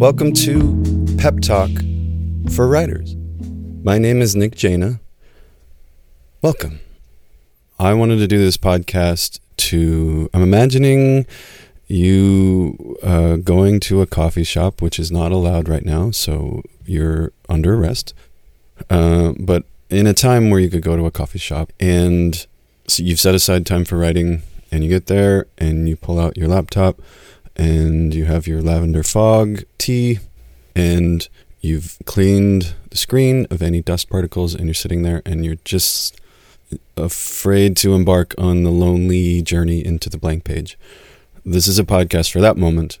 Welcome to Pep Talk for Writers. My name is Nick Jaina. Welcome. I wanted to do this podcast to. I'm imagining you uh, going to a coffee shop, which is not allowed right now, so you're under arrest. Uh, but in a time where you could go to a coffee shop and so you've set aside time for writing, and you get there and you pull out your laptop and you have your lavender fog tea and you've cleaned the screen of any dust particles and you're sitting there and you're just afraid to embark on the lonely journey into the blank page. This is a podcast for that moment.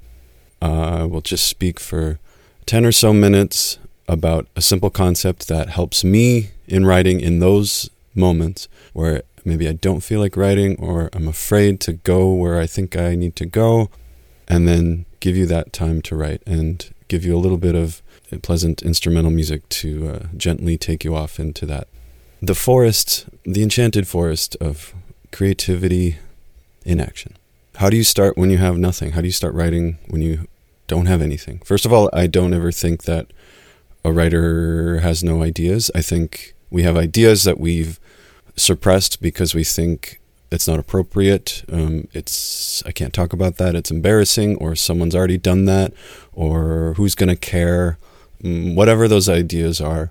Uh, we'll just speak for 10 or so minutes about a simple concept that helps me in writing in those moments where maybe I don't feel like writing or I'm afraid to go where I think I need to go and then give you that time to write and give you a little bit of pleasant instrumental music to uh, gently take you off into that. The forest, the enchanted forest of creativity in action. How do you start when you have nothing? How do you start writing when you don't have anything? First of all, I don't ever think that a writer has no ideas. I think we have ideas that we've suppressed because we think it's not appropriate. Um, it's I can't talk about that. It's embarrassing, or someone's already done that, or who's going to care? Mm, whatever those ideas are,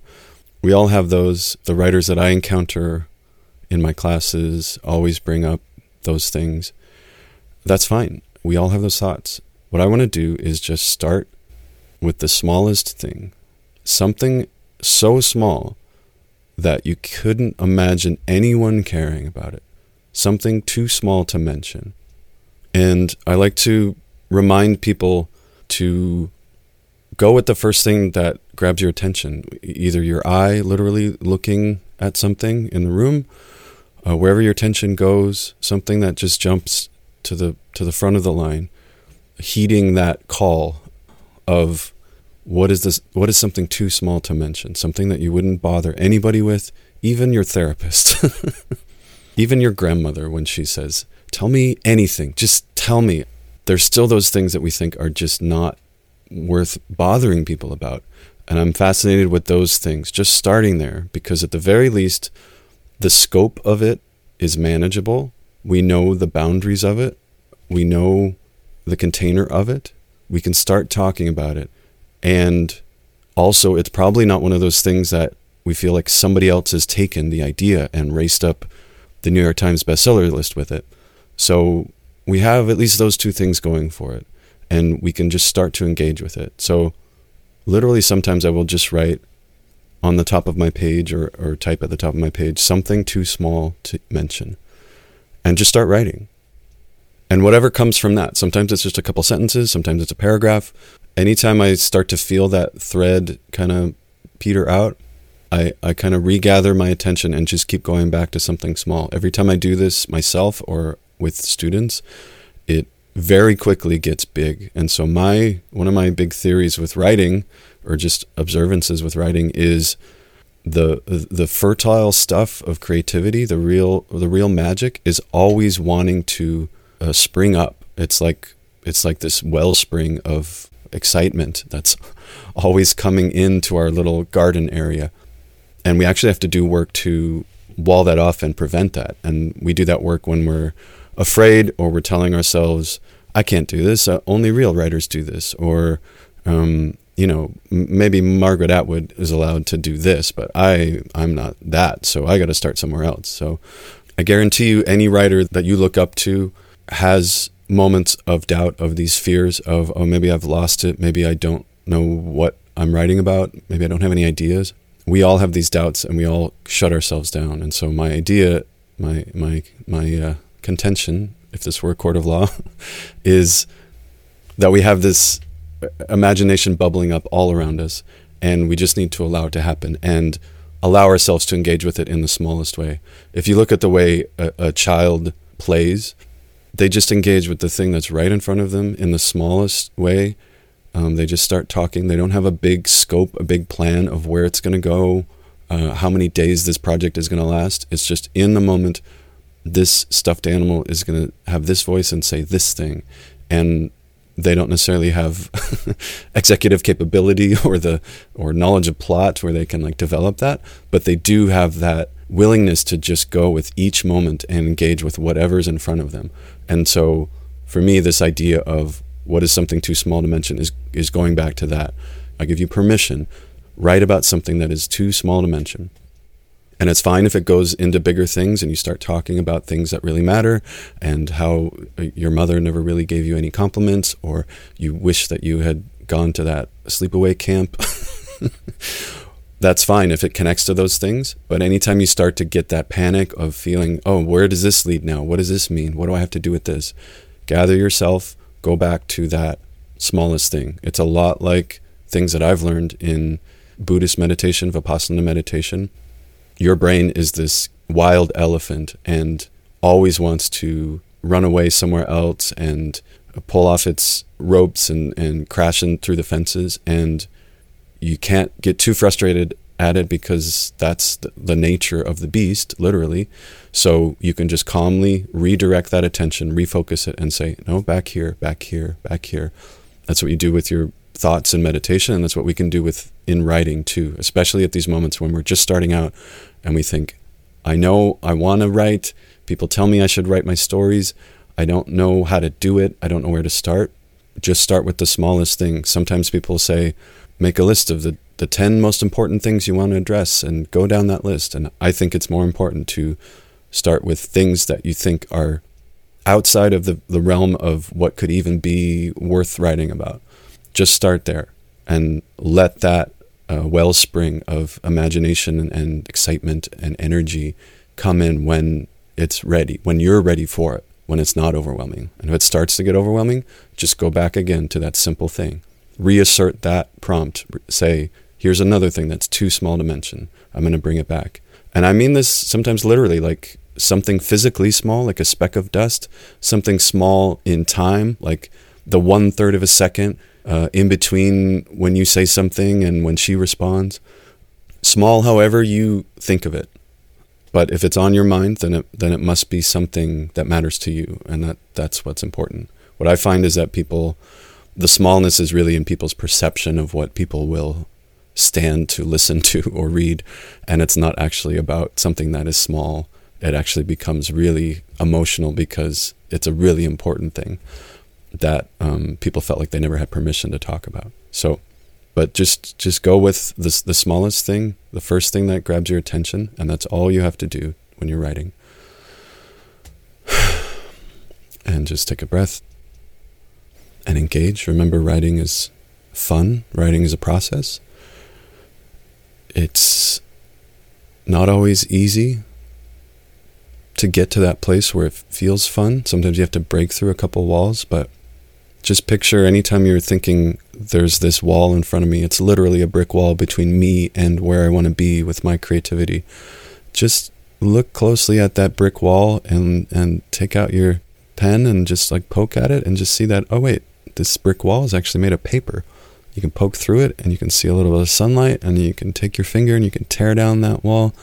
we all have those. The writers that I encounter in my classes always bring up those things. That's fine. We all have those thoughts. What I want to do is just start with the smallest thing, something so small that you couldn't imagine anyone caring about it something too small to mention. And I like to remind people to go with the first thing that grabs your attention, either your eye literally looking at something in the room, uh, wherever your attention goes, something that just jumps to the to the front of the line, heeding that call of what is this what is something too small to mention, something that you wouldn't bother anybody with, even your therapist. even your grandmother, when she says, Tell me anything, just tell me, there's still those things that we think are just not worth bothering people about. And I'm fascinated with those things, just starting there, because at the very least, the scope of it is manageable. We know the boundaries of it, we know the container of it. We can start talking about it. And also, it's probably not one of those things that we feel like somebody else has taken the idea and raced up the New York Times bestseller list with it. So we have at least those two things going for it, and we can just start to engage with it. So literally, sometimes I will just write on the top of my page or, or type at the top of my page something too small to mention and just start writing. And whatever comes from that, sometimes it's just a couple sentences, sometimes it's a paragraph. Anytime I start to feel that thread kind of peter out, I, I kind of regather my attention and just keep going back to something small. Every time I do this myself or with students, it very quickly gets big. And so my one of my big theories with writing or just observances with writing is the the fertile stuff of creativity, the real the real magic is always wanting to uh, spring up. It's like it's like this wellspring of excitement that's always coming into our little garden area and we actually have to do work to wall that off and prevent that. And we do that work when we're afraid or we're telling ourselves, I can't do this. Uh, only real writers do this. Or, um, you know, m- maybe Margaret Atwood is allowed to do this, but I, I'm not that. So I got to start somewhere else. So I guarantee you, any writer that you look up to has moments of doubt, of these fears of, oh, maybe I've lost it. Maybe I don't know what I'm writing about. Maybe I don't have any ideas we all have these doubts and we all shut ourselves down. And so my idea, my my my uh, contention, if this were a court of law, is that we have this imagination bubbling up all around us, and we just need to allow it to happen and allow ourselves to engage with it in the smallest way. If you look at the way a, a child plays, they just engage with the thing that's right in front of them in the smallest way um, they just start talking. They don't have a big scope, a big plan of where it's going to go, uh, how many days this project is going to last. It's just in the moment, this stuffed animal is going to have this voice and say this thing. And they don't necessarily have executive capability or the or knowledge of plot where they can like develop that, but they do have that willingness to just go with each moment and engage with whatever's in front of them. And so for me this idea of what is something too small to mention is is going back to that. I give you permission write about something that is too small to mention. And it's fine if it goes into bigger things and you start talking about things that really matter and how uh, your mother never really gave you any compliments or you wish that you had gone to that sleepaway camp. That's fine if it connects to those things. But anytime you start to get that panic of feeling, oh, where does this lead now? What does this mean? What do I have to do with this? Gather yourself, go back to that smallest thing. It's a lot like things that I've learned in Buddhist meditation, Vipassana meditation your brain is this wild elephant and always wants to run away somewhere else and pull off its ropes and, and crash in through the fences. And you can't get too frustrated at it because that's the, nature of the beast, literally. So you can just calmly redirect that attention, refocus it, and say, no, back here, back here, back here. That's what you do with your thoughts and meditation, and that's what we can do with in writing too, especially at these moments when we're just starting out and we think, I know I want to write. People tell me I should write my stories. I don't know how to do it. I don't know where to start. Just start with the smallest thing. Sometimes people say, make a list of the, the 10 most important things you want to address and go down that list. And I think it's more important to start with things that you think are outside of the, the realm of what could even be worth writing about. Just start there and let that uh, wellspring of imagination and, and excitement and energy come in when it's ready, when you're ready for it, when it's not overwhelming. And if it starts to get overwhelming, just go back again to that simple thing. Reassert that prompt. Say, here's another thing that's too small to mention. I'm going to bring it back. And I mean this sometimes literally, like something physically small, like a speck of dust, something small in time, like the one third of a second uh, in between when you say something and when she responds. Small, however you think of it. But if it's on your mind, then it then it must be something that matters to you, and that that's what's important. What I find is that people, the smallness is really in people's perception of what people will stand to listen to or read, and it's not actually about something that is small. It actually becomes really emotional because it's a really important thing that um, people felt like they never had permission to talk about. So, but just just go with the the smallest thing, the first thing that grabs your attention, and that's all you have to do when you're writing. and just take a breath and engage. Remember, writing is fun. Writing is a process. It's not always easy to get to that place where it feels fun. Sometimes you have to break through a couple walls, but just picture anytime you're thinking there's this wall in front of me, it's literally a brick wall between me and where I want to be with my creativity. Just look closely at that brick wall and and take out your pen and just like poke at it and just see that oh wait, this brick wall is actually made of paper. You can poke through it and you can see a little bit of sunlight and you can take your finger and you can tear down that wall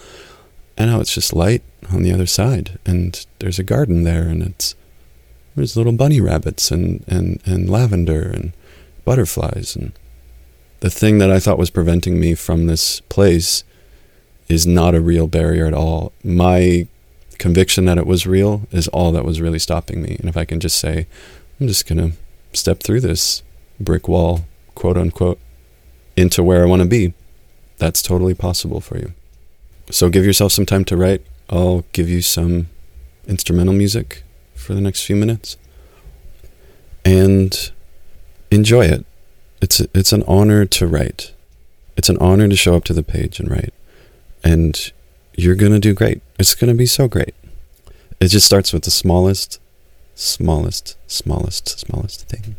and now it's just light on the other side and there's a garden there and it's there's little bunny rabbits and, and, and lavender and butterflies. And the thing that I thought was preventing me from this place is not a real barrier at all. My conviction that it was real is all that was really stopping me. And if I can just say, I'm just going to step through this brick wall, quote unquote, into where I want to be, that's totally possible for you. So give yourself some time to write. I'll give you some instrumental music for the next few minutes and enjoy it. It's it's an honor to write. It's an honor to show up to the page and write. And you're going to do great. It's going to be so great. It just starts with the smallest, smallest, smallest, smallest thing.